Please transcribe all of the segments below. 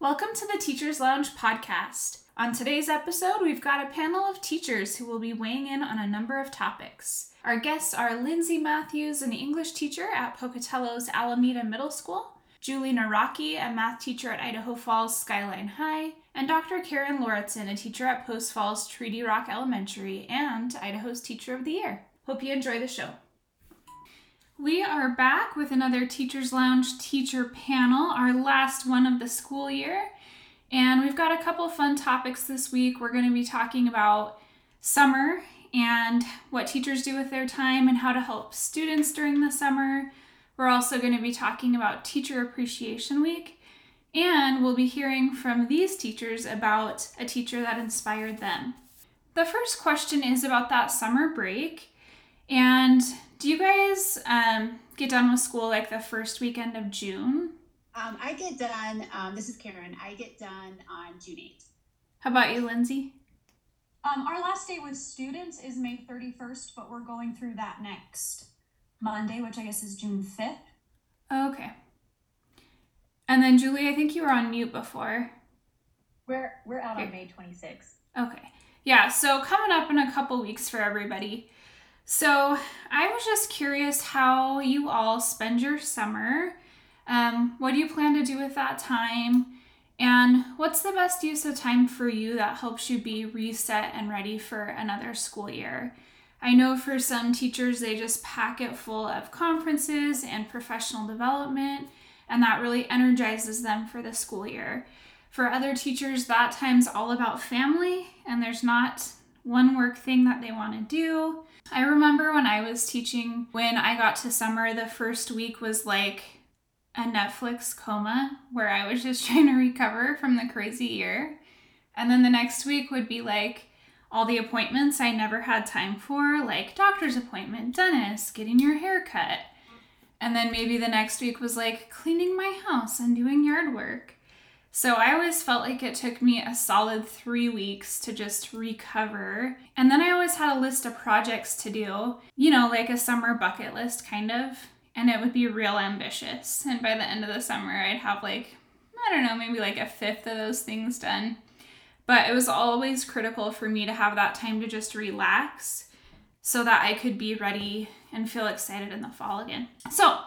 Welcome to the Teachers Lounge podcast. On today's episode, we've got a panel of teachers who will be weighing in on a number of topics. Our guests are Lindsay Matthews, an English teacher at Pocatello's Alameda Middle School, Julie Naraki, a math teacher at Idaho Falls Skyline High, and Dr. Karen Lauritsen, a teacher at Post Falls Treaty Rock Elementary and Idaho's Teacher of the Year. Hope you enjoy the show. We are back with another Teachers Lounge teacher panel, our last one of the school year. And we've got a couple fun topics this week. We're going to be talking about summer and what teachers do with their time and how to help students during the summer. We're also going to be talking about Teacher Appreciation Week. And we'll be hearing from these teachers about a teacher that inspired them. The first question is about that summer break. And do you guys um, get done with school like the first weekend of June? Um, I get done, um, this is Karen, I get done on June 8th. How about you, Lindsay? Um, our last day with students is May 31st, but we're going through that next Monday, which I guess is June 5th. Okay. And then Julie, I think you were on mute before. We're we're out on May 26th. Okay. Yeah, so coming up in a couple weeks for everybody. So I was just curious how you all spend your summer. Um, what do you plan to do with that time? And what's the best use of time for you that helps you be reset and ready for another school year? I know for some teachers, they just pack it full of conferences and professional development, and that really energizes them for the school year. For other teachers, that time's all about family, and there's not one work thing that they want to do. I remember when I was teaching, when I got to summer, the first week was like a Netflix coma where I was just trying to recover from the crazy year. And then the next week would be like all the appointments I never had time for, like doctor's appointment, dentist, getting your hair cut. And then maybe the next week was like cleaning my house and doing yard work. So I always felt like it took me a solid three weeks to just recover. And then I always had a list of projects to do, you know, like a summer bucket list kind of. And it would be real ambitious. And by the end of the summer, I'd have like, I don't know, maybe like a fifth of those things done. But it was always critical for me to have that time to just relax so that I could be ready and feel excited in the fall again. So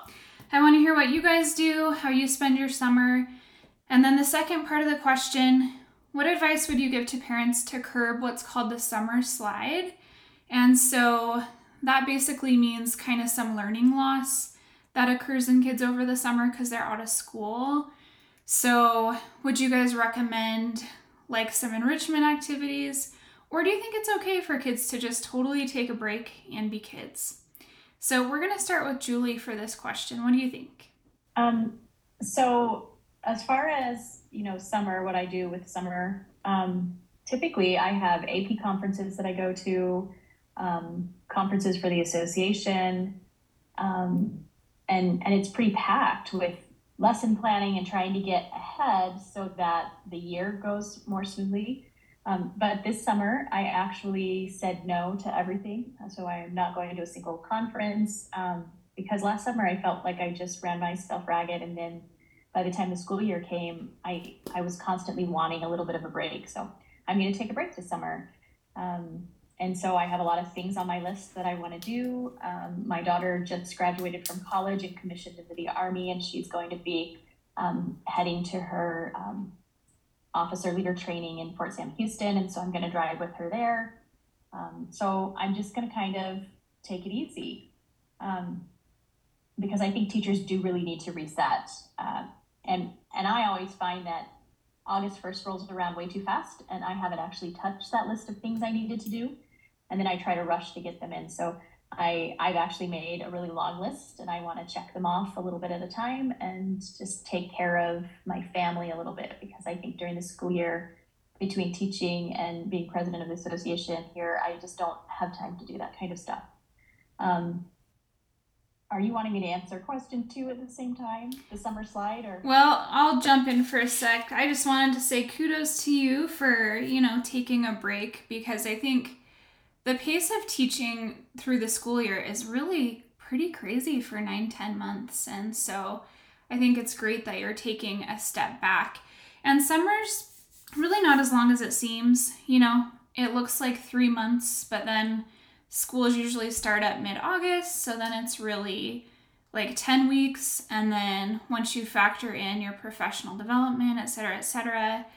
I want to hear what you guys do, how you spend your summer and then the second part of the question what advice would you give to parents to curb what's called the summer slide? And so that basically means kind of some learning loss that occurs in kids over the summer because they're out of school. So, would you guys recommend like some enrichment activities? Or do you think it's okay for kids to just totally take a break and be kids? So, we're going to start with Julie for this question. What do you think? Um, so, as far as you know summer what i do with summer um, typically i have ap conferences that i go to um, conferences for the association um, and and it's pretty packed with lesson planning and trying to get ahead so that the year goes more smoothly. Um, but this summer i actually said no to everything so i'm not going to a single conference um, because last summer i felt like i just ran myself ragged and then by the time the school year came, I, I was constantly wanting a little bit of a break. So I'm going to take a break this summer. Um, and so I have a lot of things on my list that I want to do. Um, my daughter just graduated from college and commissioned into the Army, and she's going to be um, heading to her um, officer leader training in Fort Sam Houston. And so I'm going to drive with her there. Um, so I'm just going to kind of take it easy um, because I think teachers do really need to reset. Uh, and and I always find that August 1st rolls around way too fast and I haven't actually touched that list of things I needed to do. And then I try to rush to get them in. So I, I've actually made a really long list and I want to check them off a little bit at a time and just take care of my family a little bit because I think during the school year, between teaching and being president of the association here, I just don't have time to do that kind of stuff. Um, are you wanting me to answer question two at the same time, the summer slide, or? Well, I'll jump in for a sec. I just wanted to say kudos to you for, you know, taking a break because I think the pace of teaching through the school year is really pretty crazy for nine, ten months. And so I think it's great that you're taking a step back. And summer's really not as long as it seems. You know, it looks like three months, but then schools usually start at mid August, so then it's really like 10 weeks. And then once you factor in your professional development, et cetera, et cetera,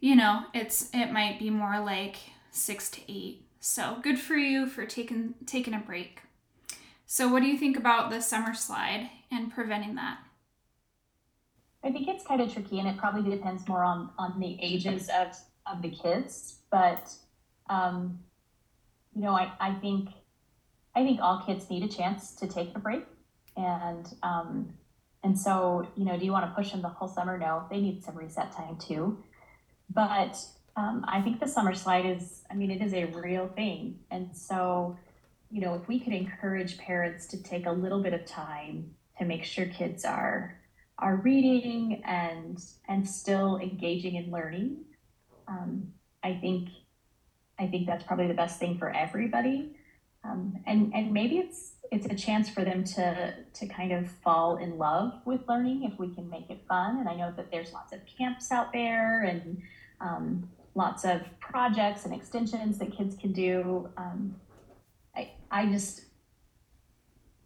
you know, it's it might be more like six to eight. So good for you for taking taking a break. So what do you think about the summer slide and preventing that? I think it's kind of tricky, and it probably depends more on on the ages of of the kids. But um, you know, I I think I think all kids need a chance to take a break, and um, and so you know, do you want to push them the whole summer? No, they need some reset time too. But um, I think the summer slide is, I mean, it is a real thing, and so you know, if we could encourage parents to take a little bit of time to make sure kids are are reading and and still engaging in learning um, i think i think that's probably the best thing for everybody. Um, and and maybe it's it's a chance for them to to kind of fall in love with learning if we can make it fun. And i know that there's lots of camps out there and um, lots of projects and extensions that kids can do. Um, i i just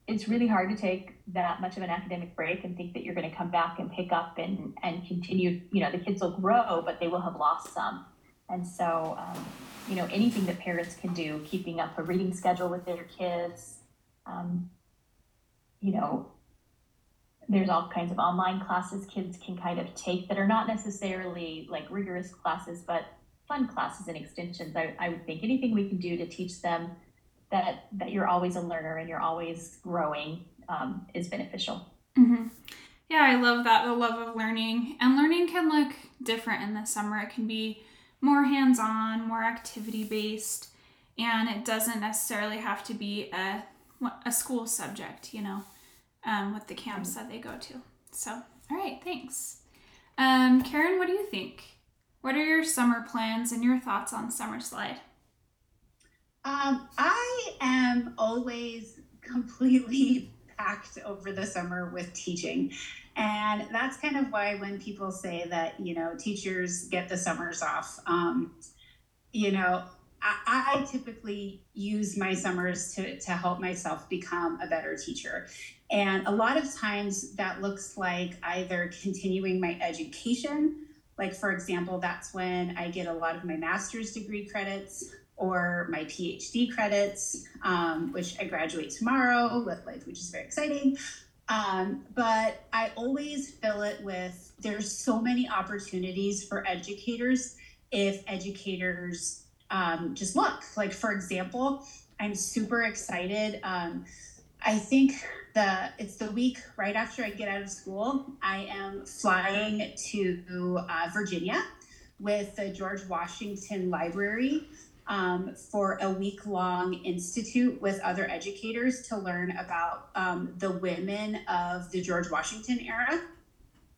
it's really hard to take that much of an academic break and think that you're going to come back and pick up and and continue you know the kids will grow but they will have lost some and so um, you know anything that parents can do keeping up a reading schedule with their kids um, you know there's all kinds of online classes kids can kind of take that are not necessarily like rigorous classes but fun classes and extensions i, I would think anything we can do to teach them that that you're always a learner and you're always growing um, is beneficial. Mm-hmm. Yeah, I love that the love of learning, and learning can look different in the summer. It can be more hands-on, more activity-based, and it doesn't necessarily have to be a a school subject, you know, um, with the camps that they go to. So, all right, thanks. Um, Karen, what do you think? What are your summer plans and your thoughts on Summer Slide? Um, I am always completely packed over the summer with teaching. And that's kind of why when people say that, you know, teachers get the summers off, um, you know, I, I typically use my summers to, to help myself become a better teacher. And a lot of times that looks like either continuing my education, like, for example, that's when I get a lot of my master's degree credits or my PhD credits, um, which I graduate tomorrow, which is very exciting. Um, but I always fill it with there's so many opportunities for educators if educators um, just look. Like, for example, I'm super excited. Um, I think the it's the week right after I get out of school. I am flying to uh, Virginia with the George Washington Library um, for a week long institute with other educators to learn about um, the women of the George Washington era,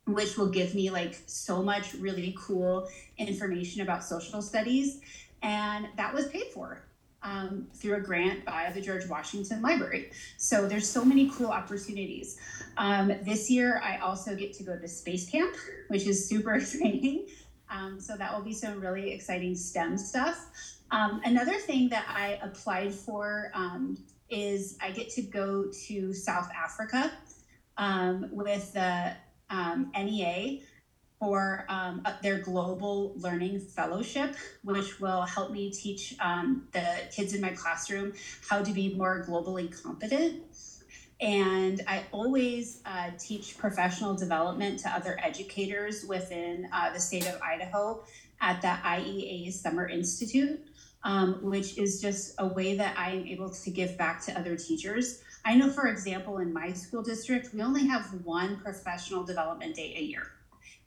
which will give me like so much really cool information about social studies. And that was paid for um, through a grant by the George Washington Library. So there's so many cool opportunities. Um, this year, I also get to go to space camp, which is super exciting. Um, so that will be some really exciting STEM stuff. Um, another thing that I applied for um, is I get to go to South Africa um, with the um, NEA for um, their Global Learning Fellowship, which will help me teach um, the kids in my classroom how to be more globally competent. And I always uh, teach professional development to other educators within uh, the state of Idaho at the IEA Summer Institute um, which is just a way that I am able to give back to other teachers. I know, for example, in my school district, we only have one professional development day a year.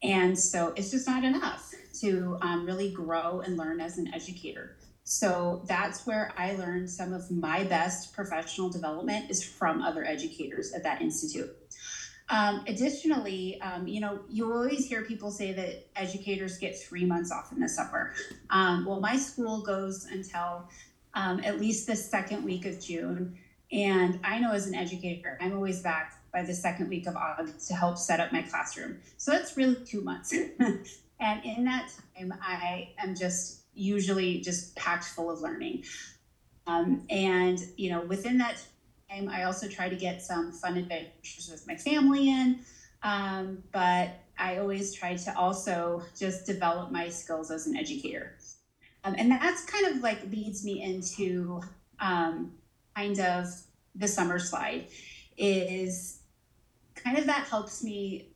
And so it's just not enough to um, really grow and learn as an educator. So that's where I learned some of my best professional development is from other educators at that institute. Um, additionally, um, you know, you always hear people say that educators get three months off in the summer. Um, well, my school goes until um, at least the second week of June. And I know as an educator, I'm always back by the second week of August to help set up my classroom. So that's really two months. And in that time, I am just usually just packed full of learning. Um, and, you know, within that time, I also try to get some fun adventures with my family in. Um, but I always try to also just develop my skills as an educator. Um, and that's kind of like leads me into um, kind of the summer slide is kind of that helps me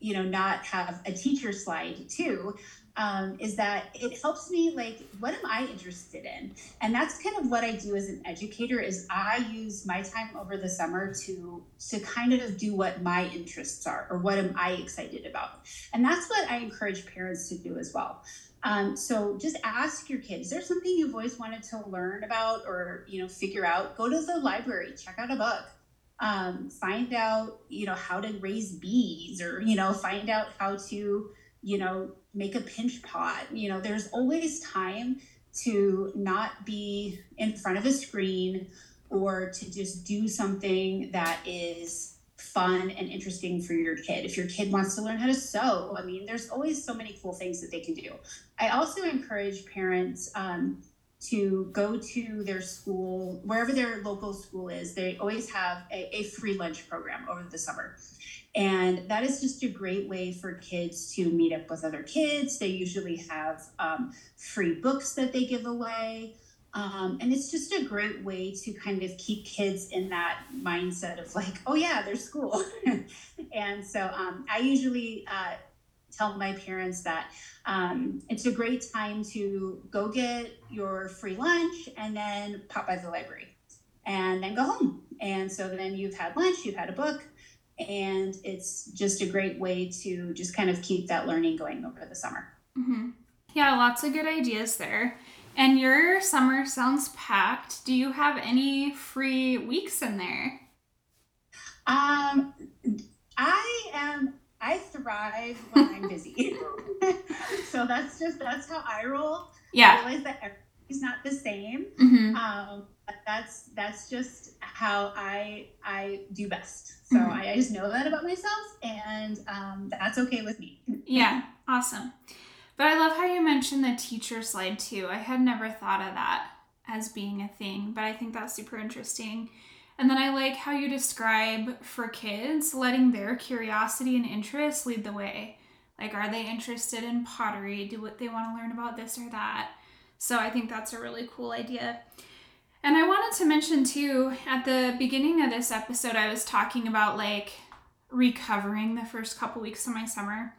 you know not have a teacher slide too um, is that it helps me like what am i interested in? And that's kind of what i do as an educator is i use my time over the summer to to kind of do what my interests are or what am i excited about. And that's what i encourage parents to do as well. Um, so just ask your kids, is there something you've always wanted to learn about or, you know, figure out? Go to the library, check out a book, um, find out, you know, how to raise bees or, you know, find out how to, you know, make a pinch pot. You know, there's always time to not be in front of a screen or to just do something that is fun and interesting for your kid. If your kid wants to learn how to sew, I mean, there's always so many cool things that they can do. I also encourage parents um, to go to their school, wherever their local school is, they always have a, a free lunch program over the summer. And that is just a great way for kids to meet up with other kids. They usually have um, free books that they give away. Um, and it's just a great way to kind of keep kids in that mindset of like, oh yeah, there's school. and so um, I usually uh, tell my parents that um, it's a great time to go get your free lunch and then pop by the library and then go home. And so then you've had lunch, you've had a book, and it's just a great way to just kind of keep that learning going over the summer. Mm-hmm. Yeah, lots of good ideas there. And your summer sounds packed. Do you have any free weeks in there? Um, I am. I thrive when I'm busy. so that's just that's how I roll. Yeah. I realize that everybody's not the same. Mm-hmm. Um, that's that's just how I I do best. So Mhm. I, I just know that about myself, and um, that's okay with me. Yeah, awesome. But I love how you mentioned the teacher slide too. I had never thought of that as being a thing, but I think that's super interesting. And then I like how you describe for kids letting their curiosity and interest lead the way. Like, are they interested in pottery? Do what they want to learn about this or that? So I think that's a really cool idea. And I wanted to mention too, at the beginning of this episode, I was talking about like recovering the first couple weeks of my summer.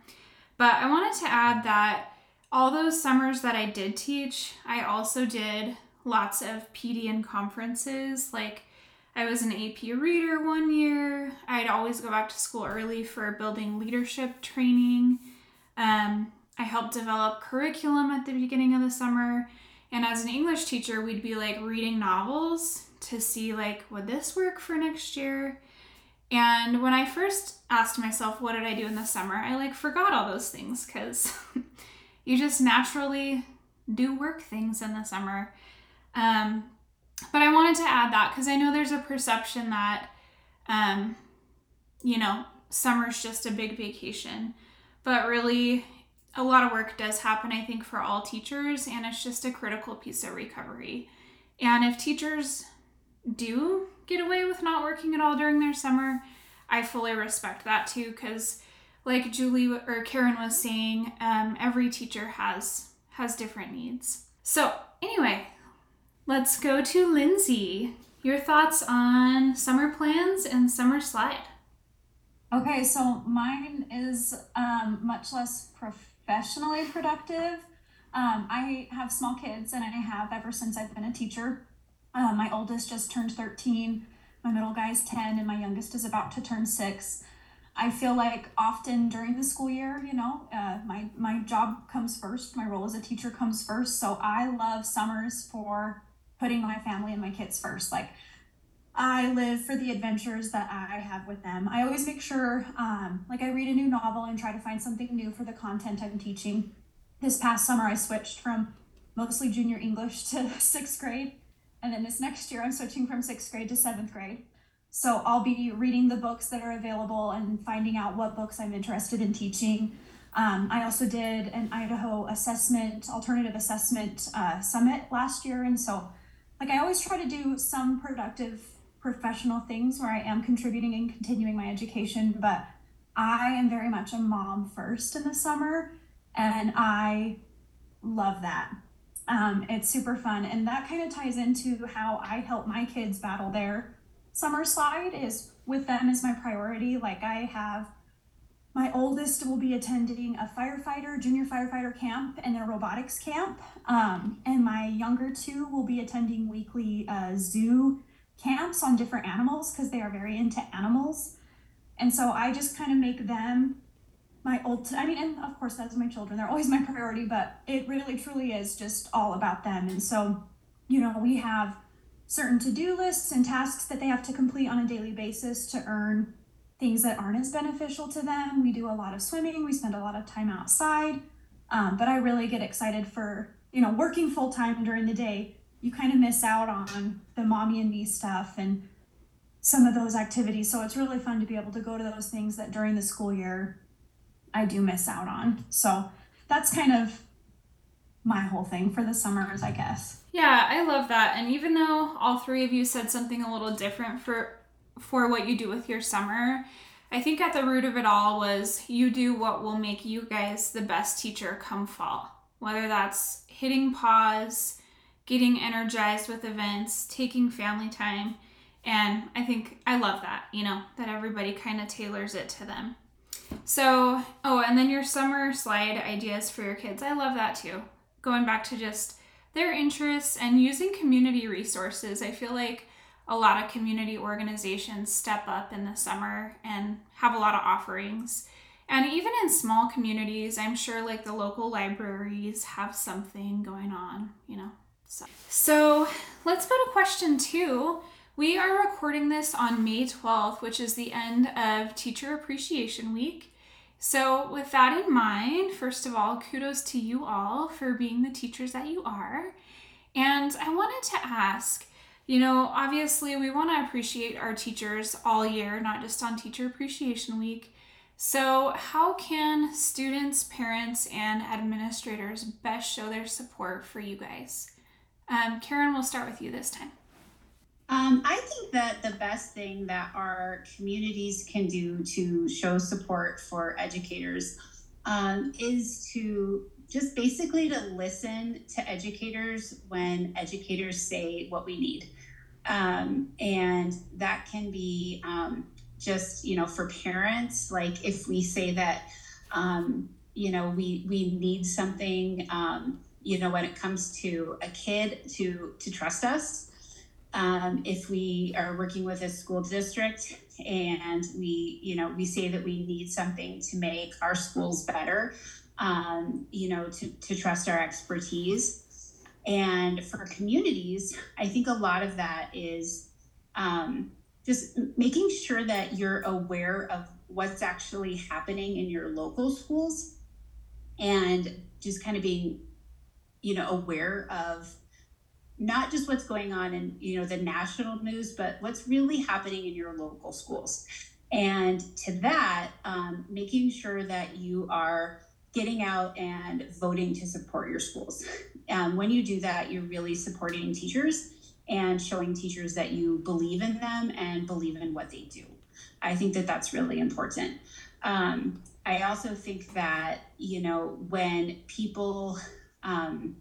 But I wanted to add that all those summers that I did teach, I also did lots of PDN conferences. Like I was an AP reader one year. I'd always go back to school early for building leadership training. Um, I helped develop curriculum at the beginning of the summer. And as an English teacher, we'd be like reading novels to see like would this work for next year? And when I first asked myself, what did I do in the summer? I like forgot all those things because you just naturally do work things in the summer. Um, but I wanted to add that because I know there's a perception that, um, you know, summer's just a big vacation. But really, a lot of work does happen, I think, for all teachers, and it's just a critical piece of recovery. And if teachers do get away with not working at all during their summer, I fully respect that too because like Julie or Karen was saying, um, every teacher has has different needs. So anyway, let's go to Lindsay. Your thoughts on summer plans and summer slide? Okay, so mine is um, much less professionally productive. Um, I have small kids, and I have ever since I've been a teacher. Uh, my oldest just turned 13, my middle guy's 10, and my youngest is about to turn six. I feel like often during the school year, you know, uh, my, my job comes first, my role as a teacher comes first. So I love summers for putting my family and my kids first. Like, I live for the adventures that I have with them. I always make sure, um, like, I read a new novel and try to find something new for the content I'm teaching. This past summer, I switched from mostly junior English to sixth grade. And then this next year, I'm switching from sixth grade to seventh grade. So I'll be reading the books that are available and finding out what books I'm interested in teaching. Um, I also did an Idaho assessment, alternative assessment uh, summit last year. And so, like, I always try to do some productive professional things where I am contributing and continuing my education, but I am very much a mom first in the summer, and I love that. Um, it's super fun, and that kind of ties into how I help my kids battle their summer slide. Is with them as my priority. Like I have, my oldest will be attending a firefighter, junior firefighter camp, and their robotics camp, um, and my younger two will be attending weekly uh, zoo camps on different animals because they are very into animals. And so I just kind of make them my old, I mean, and of course, that's my children. They're always my priority, but it really truly is just all about them. And so, you know, we have certain to do lists and tasks that they have to complete on a daily basis to earn things that aren't as beneficial to them. We do a lot of swimming, we spend a lot of time outside. Um, but I really get excited for, you know, working full time during the day. You kind of miss out on the mommy and me stuff and some of those activities. So it's really fun to be able to go to those things that during the school year I do miss out on. So that's kind of my whole thing for the summers, I guess. Yeah, I love that. And even though all three of you said something a little different for for what you do with your summer, I think at the root of it all was you do what will make you guys the best teacher come fall. Whether that's hitting pause, getting energized with events, taking family time, and I think I love that, you know, that everybody kind of tailors it to them. So, oh, and then your summer slide ideas for your kids. I love that too. Going back to just their interests and using community resources. I feel like a lot of community organizations step up in the summer and have a lot of offerings. And even in small communities, I'm sure like the local libraries have something going on, you know. So, so let's go to question two. We are recording this on May 12th, which is the end of Teacher Appreciation Week. So, with that in mind, first of all, kudos to you all for being the teachers that you are. And I wanted to ask you know, obviously, we want to appreciate our teachers all year, not just on Teacher Appreciation Week. So, how can students, parents, and administrators best show their support for you guys? Um, Karen, we'll start with you this time. Um, I think that the best thing that our communities can do to show support for educators um, is to just basically to listen to educators when educators say what we need. Um, and that can be um, just, you know, for parents, like if we say that, um, you know, we, we need something, um, you know, when it comes to a kid to, to trust us, um, if we are working with a school district and we, you know, we say that we need something to make our schools better, um, you know, to, to trust our expertise. And for communities, I think a lot of that is um, just making sure that you're aware of what's actually happening in your local schools and just kind of being, you know, aware of not just what's going on in you know the national news but what's really happening in your local schools. And to that um, making sure that you are getting out and voting to support your schools. Um, when you do that you're really supporting teachers and showing teachers that you believe in them and believe in what they do. I think that that's really important. Um, i also think that you know when people um,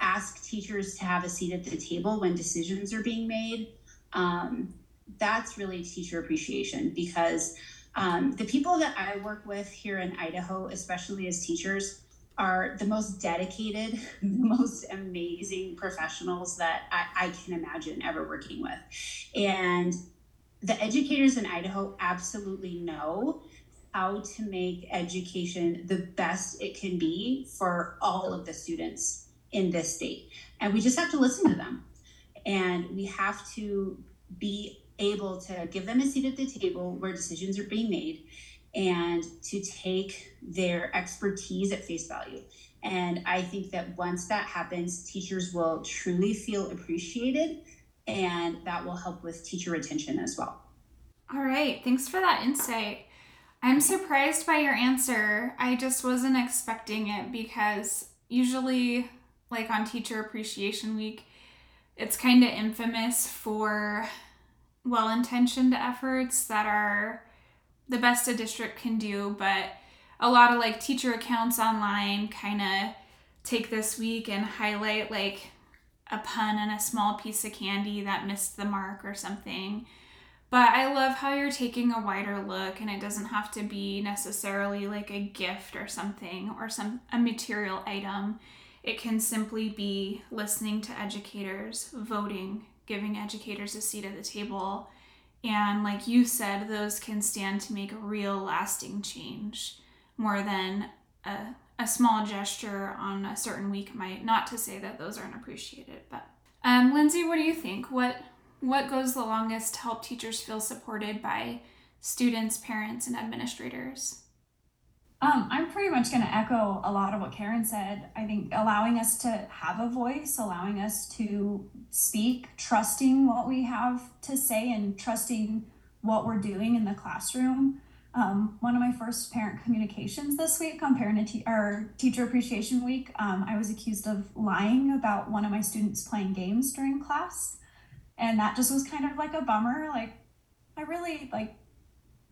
ask teachers to have a seat at the table when decisions are being made. Um, that's really teacher appreciation because um, the people that I work with here in Idaho, especially as teachers, are the most dedicated, the most amazing professionals that I, I can imagine ever working with. And the educators in Idaho absolutely know how to make education the best it can be for all of the students in this state. And we just have to listen to them. And we have to be able to give them a seat at the table where decisions are being made and to take their expertise at face value. And I think that once that happens, teachers will truly feel appreciated and that will help with teacher retention as well. All right, thanks for that insight. I'm surprised by your answer. I just wasn't expecting it because usually, like on Teacher Appreciation Week, it's kind of infamous for well intentioned efforts that are the best a district can do, but a lot of like teacher accounts online kind of take this week and highlight like a pun and a small piece of candy that missed the mark or something. But I love how you're taking a wider look and it doesn't have to be necessarily like a gift or something or some a material item. It can simply be listening to educators, voting, giving educators a seat at the table. And like you said, those can stand to make a real lasting change more than a, a small gesture on a certain week might. Not to say that those aren't appreciated, but um, Lindsay, what do you think? What what goes the longest to help teachers feel supported by students, parents, and administrators? Um, I'm pretty much going to echo a lot of what Karen said. I think allowing us to have a voice, allowing us to speak, trusting what we have to say, and trusting what we're doing in the classroom. Um, one of my first parent communications this week on parent te- or teacher appreciation week, um, I was accused of lying about one of my students playing games during class and that just was kind of like a bummer like i really like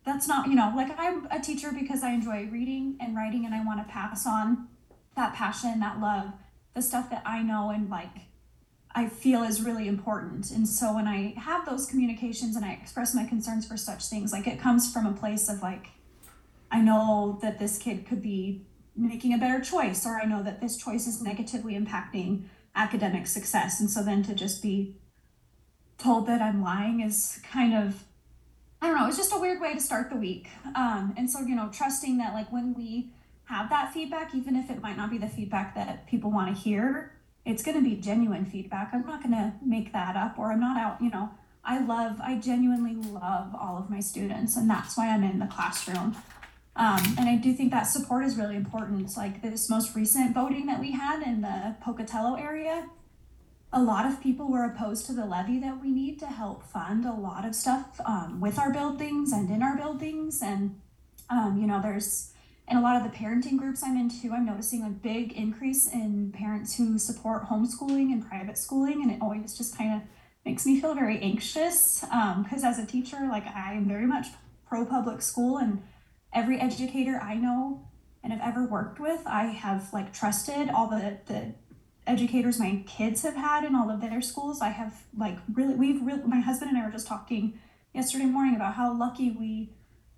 that's not you know like i'm a teacher because i enjoy reading and writing and i want to pass on that passion that love the stuff that i know and like i feel is really important. And so when i have those communications and i express my concerns for such things like it comes from a place of like i know that this kid could be making a better choice or i know that this choice is negatively impacting academic success. And so then to just be told that I'm lying is kind of I don't know, it's just a weird way to start the week. Um, and so, you know, trusting that like when we have that feedback, even if it might not be the feedback that people want to hear, it's going to be genuine feedback. I'm not going to make that up or I'm not out, you know. I love, I genuinely love all of my students, and that's why I'm in the classroom. Um, and I do think that support is really important. Like this most recent voting that we had in the Pocatello area, a lot of people were opposed to the levy that we need to help fund a lot of stuff um, with our buildings and in our buildings. And, um, you know, there's, in a lot of the parenting groups I'm in too, I'm noticing a big increase in parents who support homeschooling and private schooling. And it always just kind of makes me feel very anxious because um, as a teacher, like I'm very much pro public school and every educator I know and have ever worked with, I have like trusted all the, the educators my kids have had in all of their schools. I have like really, we've really, my husband and I were just talking yesterday morning about how lucky we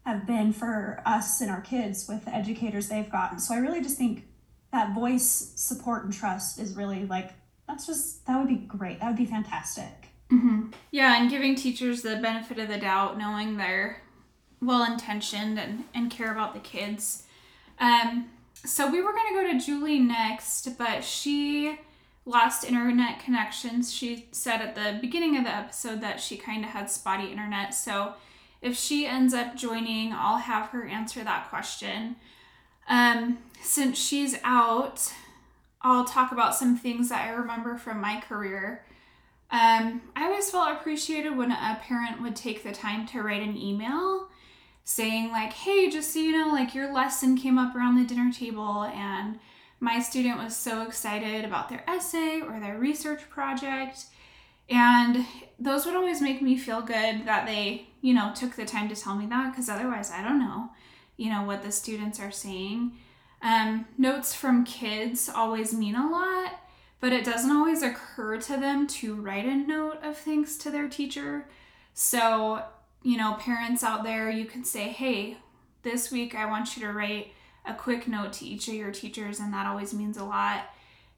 have been for us and our kids with the educators they've gotten. So I really just think that voice, support, and trust is really like, that's just, that would be great. That would be fantastic. Mm-hmm. Yeah, and giving teachers the benefit of the doubt, knowing they're well intentioned and, and care about the kids. Um, so we were going to go to Julie next, but she lost internet connections. She said at the beginning of the episode that she kind of had spotty internet. So if she ends up joining, I'll have her answer that question. Um, since she's out, I'll talk about some things that I remember from my career. Um, I always felt appreciated when a parent would take the time to write an email saying like hey just so you know like your lesson came up around the dinner table and my student was so excited about their essay or their research project. And those would always make me feel good that they you know took the time to tell me that because otherwise i don't know you know what the students are saying. Um, notes from kids always mean a lot but it doesn't always occur to them to write a note of thanks to their teacher. So you know, parents out there, you could say, hey, this week I want you to write a quick note to each of your teachers, and that always means a lot.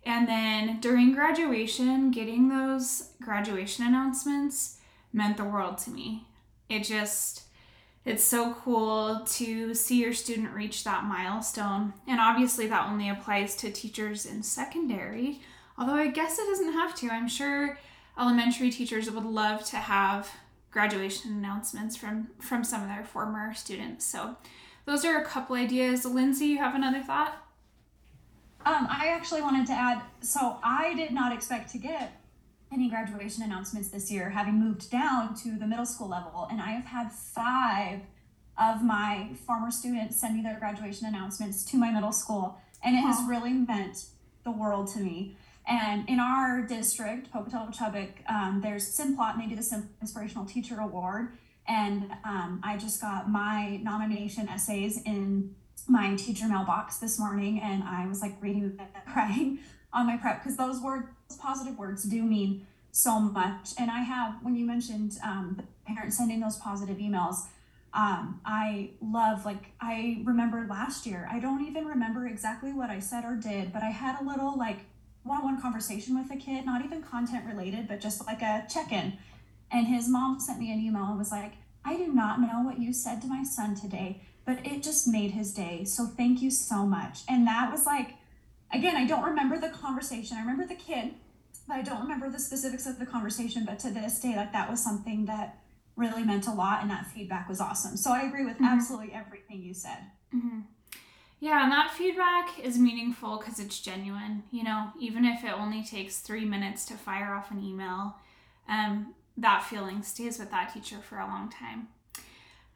And then during graduation, getting those graduation announcements meant the world to me. It just, it's so cool to see your student reach that milestone. And obviously, that only applies to teachers in secondary, although I guess it doesn't have to. I'm sure elementary teachers would love to have graduation announcements from from some of their former students. So those are a couple ideas. Lindsay, you have another thought? Um, I actually wanted to add. So I did not expect to get any graduation announcements this year, having moved down to the middle school level, and I have had five of my former students sending their graduation announcements to my middle school. And it has really meant the world to me. And in our district, Pocatello Chubbuck, um, there's Simplot, and they do the Sim- Inspirational Teacher Award. And um, I just got my nomination essays in my teacher mailbox this morning, and I was like reading them and crying on my prep because those words, those positive words, do mean so much. And I have, when you mentioned um, parents sending those positive emails, um, I love, like, I remember last year, I don't even remember exactly what I said or did, but I had a little, like, one on one conversation with a kid, not even content related, but just like a check in. And his mom sent me an email and was like, I do not know what you said to my son today, but it just made his day. So thank you so much. And that was like, again, I don't remember the conversation. I remember the kid, but I don't remember the specifics of the conversation. But to this day, like that was something that really meant a lot, and that feedback was awesome. So I agree with Mhm. absolutely everything you said. hmm Yeah, and that feedback is meaningful because it's genuine. You know, even if it only takes three minutes to fire off an email, um, that feeling stays with that teacher for a long time.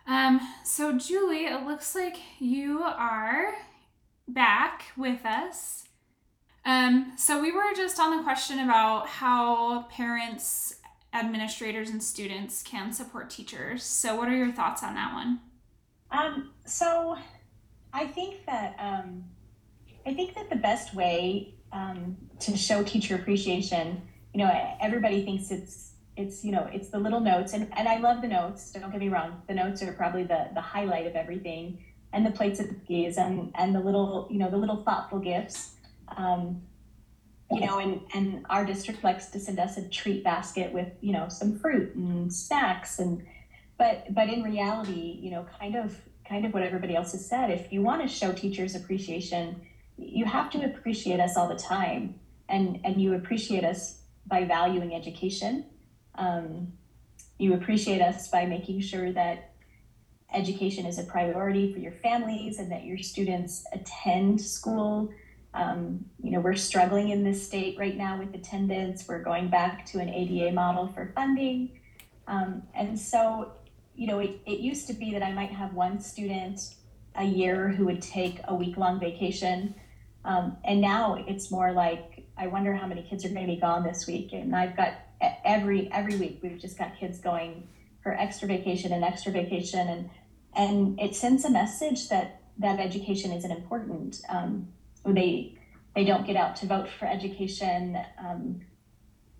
Um, so Julie, it looks like you are back with us. Um, so we were just on the question about how parents, administrators, and students can support teachers. So what are your thoughts on that one? Um, so I think that um, I think that the best way um, to show teacher appreciation, you know, everybody thinks it's it's you know it's the little notes, and, and I love the notes. Don't get me wrong, the notes are probably the the highlight of everything, and the plates of cookies, and and the little you know the little thoughtful gifts. Um, you know, and and our district likes to send us a treat basket with you know some fruit and snacks and but but in reality you know kind of kind of what everybody else has said. If you want to show teachers appreciation you have to appreciate us all the time. And and you appreciate us by valuing education. Um, you appreciate us by making sure that education is a priority for your families and that your students attend school. Um, you know we're struggling in this state right now with attendance. We're going back to an ADA model for funding. Um, and so you know, it, it used to be that I might have one student a year who would take a week long vacation. Um, and now it's more like, I wonder how many kids are going to be gone this week. And I've got every, every week, we've just got kids going for extra vacation and extra vacation. And, and it sends a message that, that education isn't important. Um, they, they don't get out to vote for education. Um,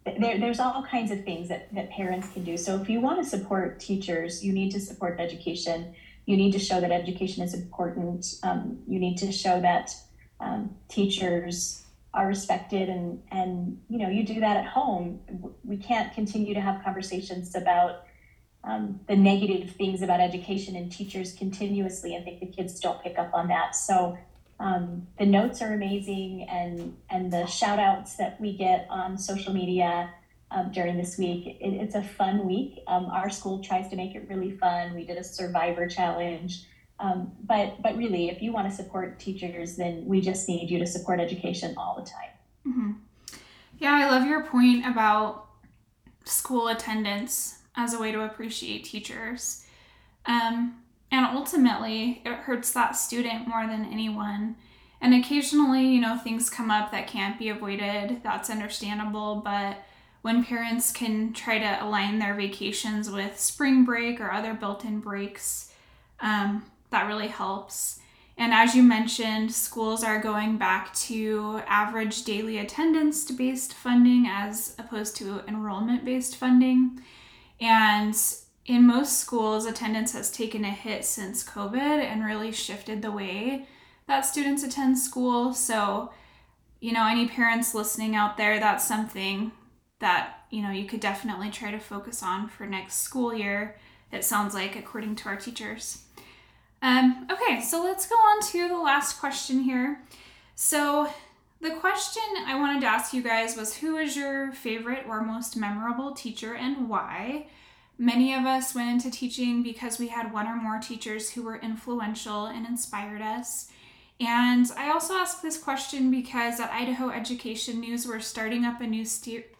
there, there's all kinds of things that, that parents can do. So if you want to support teachers, you need to support education. You need to show that education is important. Um, you need to show that um, teachers are respected and, and, you know, you do that at home. We can't continue to have conversations about um, the negative things about education and teachers continuously and think the kids don't pick up on that. So um, the notes are amazing and and the shout outs that we get on social media um, during this week it, it's a fun week. Um, our school tries to make it really fun. We did a survivor challenge. Um, but but really if you want to support teachers then we just need you to support education all the time. Hmm Yeah, I love your point about school attendance as a way to appreciate teachers. Um, and ultimately, it hurts that student more than anyone. And occasionally, you know, things come up that can't be avoided. That's understandable. But when parents can try to align their vacations with spring break or other built in breaks, um, that really helps. And as you mentioned, schools are going back to average daily attendance based funding as opposed to enrollment based funding. And in most schools, attendance has taken a hit since COVID and really shifted the way that students attend school. So, you know, any parents listening out there, that's something that, you know, you could definitely try to focus on for next school year. It sounds like, according to our teachers. Um, okay, so let's go on to the last question here. So, the question I wanted to ask you guys was who is your favorite or most memorable teacher and why? Many of us went into teaching because we had one or more teachers who were influential and inspired us. And I also ask this question because at Idaho Education News we're starting up a new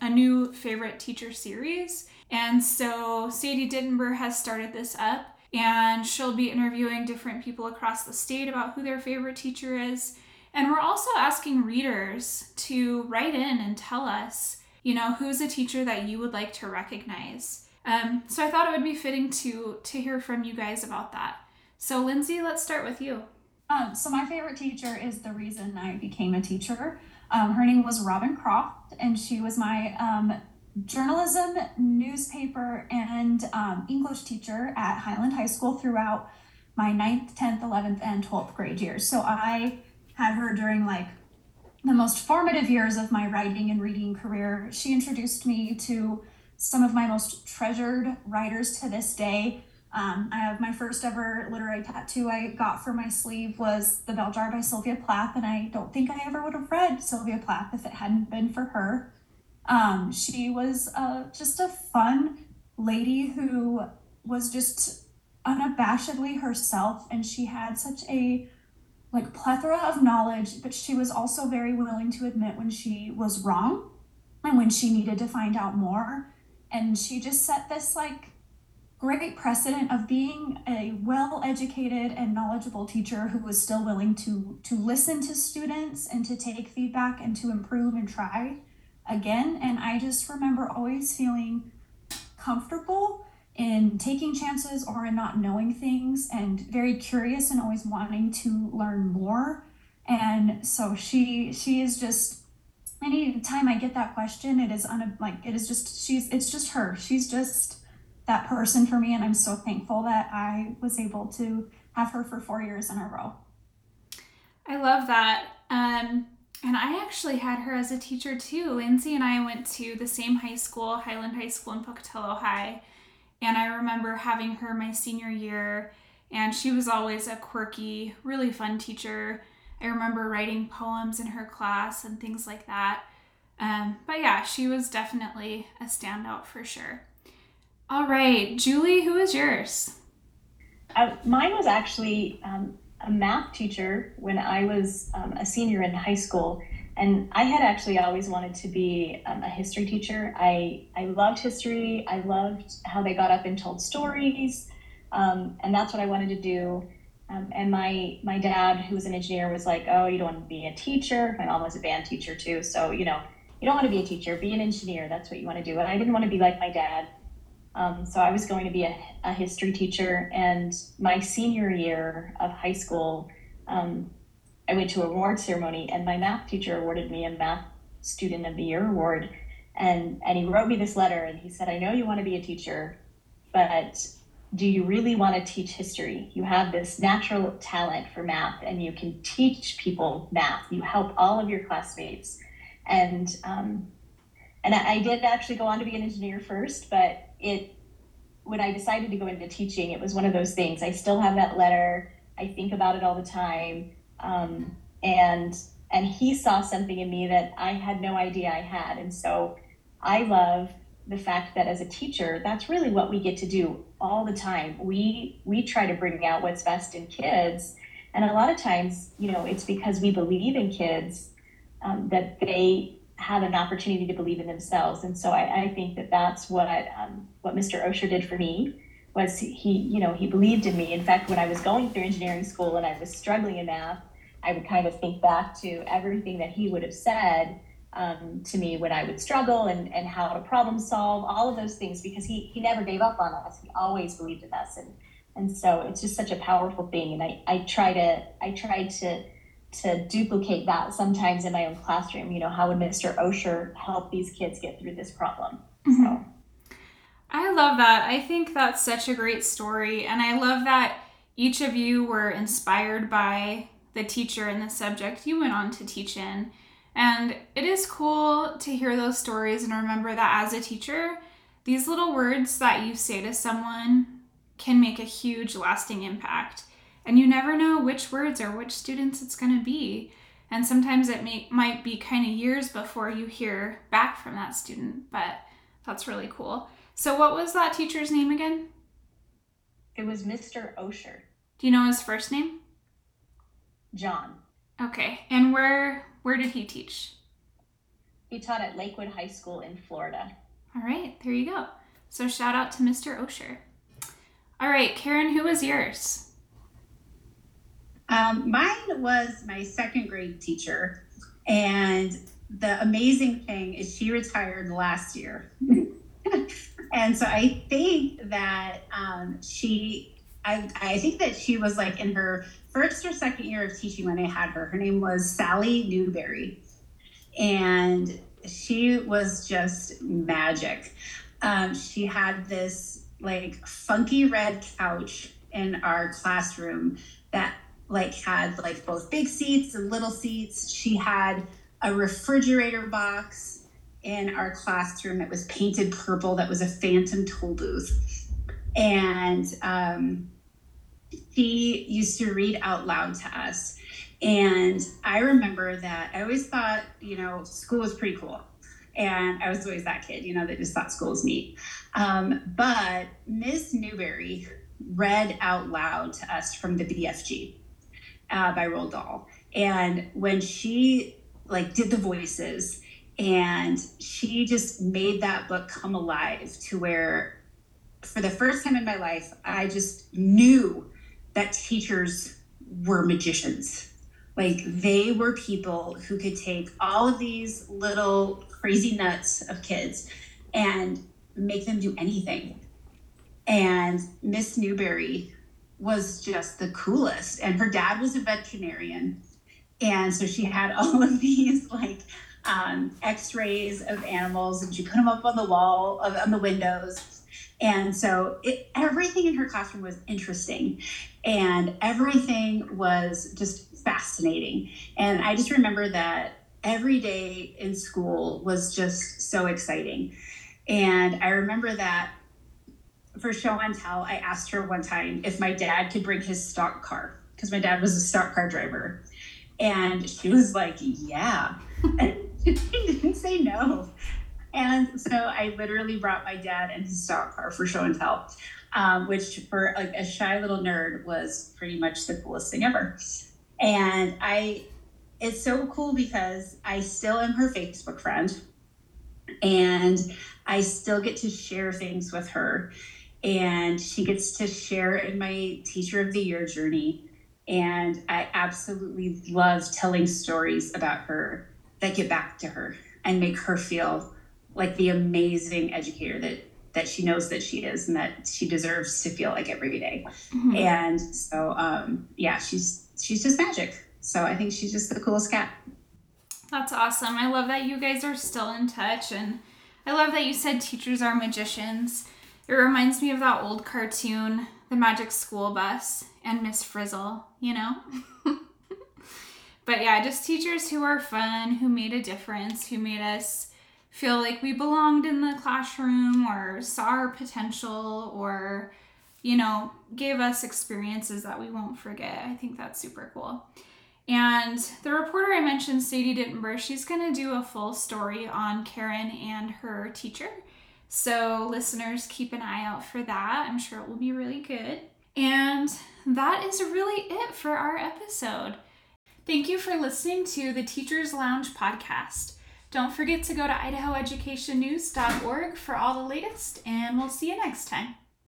a new favorite teacher series. And so Sadie Dittenber has started this up and she'll be interviewing different people across the state about who their favorite teacher is. And we're also asking readers to write in and tell us, you know, who's a teacher that you would like to recognize. Um, so I thought it would be fitting to to hear from you guys about that. So Lindsay, let's start with you. Um, so my favorite teacher is the reason I became a teacher. Um, her name was Robin Croft, and she was my um, journalism, newspaper, and um, English teacher at Highland High School throughout my 9th, 10th, 11th, and 12th grade years. So I had her during like the most formative years of my writing and reading career. She introduced me to some of my most treasured writers to this day. Um, I have my first ever literary tattoo I got for my sleeve was The Bell Jar by Sylvia Plath, and I don't think I ever would have read Sylvia Plath if it hadn't been for her. Um, she was uh, just a fun lady who was just unabashedly herself, and she had such a like plethora of knowledge, but she was also very willing to admit when she was wrong and when she needed to find out more. And she just set this like great precedent of being a well-educated and knowledgeable teacher who was still willing to to listen to students and to take feedback and to improve and try again. And I just remember always feeling comfortable in taking chances or in not knowing things and very curious and always wanting to learn more and so she she is just any time i get that question it is on a, like it is just she's it's just her she's just that person for me and i'm so thankful that i was able to have her for four years in a row i love that um and I actually had her as a teacher too. Lindsay and I went to the same high school, Highland High School in Pocatello High. And I remember having her my senior year, and she was always a quirky, really fun teacher. I remember writing poems in her class and things like that. Um, but yeah, she was definitely a standout for sure. All right, Julie, who is yours? Uh, mine was actually um, a math teacher when I was um, a senior in high school. And I had actually always wanted to be um, a history teacher. I, I loved history. I loved how they got up and told stories. Um, and that's what I wanted to do. Um, and my my dad, who was an engineer, was like, "Oh, you don't want to be a teacher." My mom was a band teacher too, so you know, you don't want to be a teacher. Be an engineer. That's what you want to do. And I didn't want to be like my dad. Um, so I was going to be a, a, history teacher. And my senior year of high school, um, I went to a award ceremony, and my math teacher awarded me a Math Student of the Year award. And, and he wrote me this letter, and he said, I know you want to be a teacher, but do you really want to teach history? You have this natural talent for math, and you can teach people math. You help all of your classmates. And um, and I, I did actually go on to be an engineer first, but it when I decided to go into teaching, it was one of those things. I still have that letter. I think about it all the time. Um, and and he saw something in me that I had no idea I had. And so I love the fact that as a teacher, that's really what we get to do all the time. We we try to bring out what's best in kids, and a lot of times, you know, it's because we believe in kids um, that they have an opportunity to believe in themselves. And so I, I think that that's what um, what Mr. Osher did for me was he, you know, he believed in me. In fact, when I was going through engineering school and I was struggling in math, I would kind of think back to everything that he would have said um, to me when I would struggle and, and how to problem solve, all of those things, because he, he never gave up on us. He always believed in us. And, and so it's just such a powerful thing. And I, I try to, I try to to duplicate that sometimes in my own classroom. You know, how would Mr. Osher help these kids get through this problem? Mm-hmm. So. I love that. I think that's such a great story. And I love that each of you were inspired by the teacher and the subject you went on to teach in. And it is cool to hear those stories and remember that as a teacher, these little words that you say to someone can make a huge lasting impact. And you never know which words or which students it's going to be. And sometimes it may, might be kind of years before you hear back from that student but that's really cool. So what was that teacher's name again? It was mr osher. Do you know his first name? John. Okay. And where where did he teach he taught at lakewood high school in florida all right there you go so shout out to mr osher All right, Karen, who was yours? Um, mine was my second grade teacher. And the amazing thing is she retired last year. and so I think that um, she, I, I think that she was like in her first or second year of teaching when I had her. Her name was Sally Newberry. And she was just magic. Um, she had this like funky red couch in our classroom that like had like both big seats and little seats. She had a refrigerator box in our classroom that was painted purple that was a phantom toll booth. And um, she used to read out loud to us. And I remember that I always thought, you know, school was pretty cool. And I was always that kid, you know, that just thought school was neat. Um, but Miss Newberry read out loud to us from the BFG uh, by Roald Dahl. And when she like did the voices and she just made that book come alive to where for the first time in my life, I just knew that teachers were magicians. Like they were people who could take all of these little crazy nuts of kids and make them do anything. And Miss Newberry was just the coolest. And her dad was a veterinarian. And so she had all of these like um, x-rays of animals and she put them up on the wall of, on the windows and so it, everything in her classroom was interesting and everything was just fascinating. And i just remember that every day in school was just so exciting. And i remember that for show and tell i asked her one time if my dad could bring his stock car because my dad was a stock car driver. And she was like yeah. And she didn't say no. And so I literally brought my dad and his stock car for show and tell, um, which for like a shy little nerd was pretty much the coolest thing ever. And I, it's so cool because I still am her Facebook friend, and I still get to share things with her, and she gets to share in my Teacher of the Year journey. And I absolutely love telling stories about her that get back to her and make her feel like the amazing educator that that she knows that she is and that she deserves to feel like every day. Mhm. And so um yeah, she's she's just magic. So I think she's just the coolest cat. That's awesome. I love that you guys are still in touch and I love that you said teachers are magicians. It reminds me of that old cartoon, The Magic School Bus and Miss Frizzle, you know? but yeah, just teachers who are fun, who made a difference, who made us feel like we belonged in the classroom or saw our potential or you know, gave us experiences that we won't forget. I think that's super cool. And the reporter I mentioned, Sadie Dittenberger, she's going to do a full story on Karen and her teacher. So, listeners, keep an eye out for that. I'm sure it will be really good. And that is really it for our episode. Thank you for listening to the Teachers Lounge podcast. Don't forget to go to idahoeducationnews.org for all the latest, and we'll see you next time.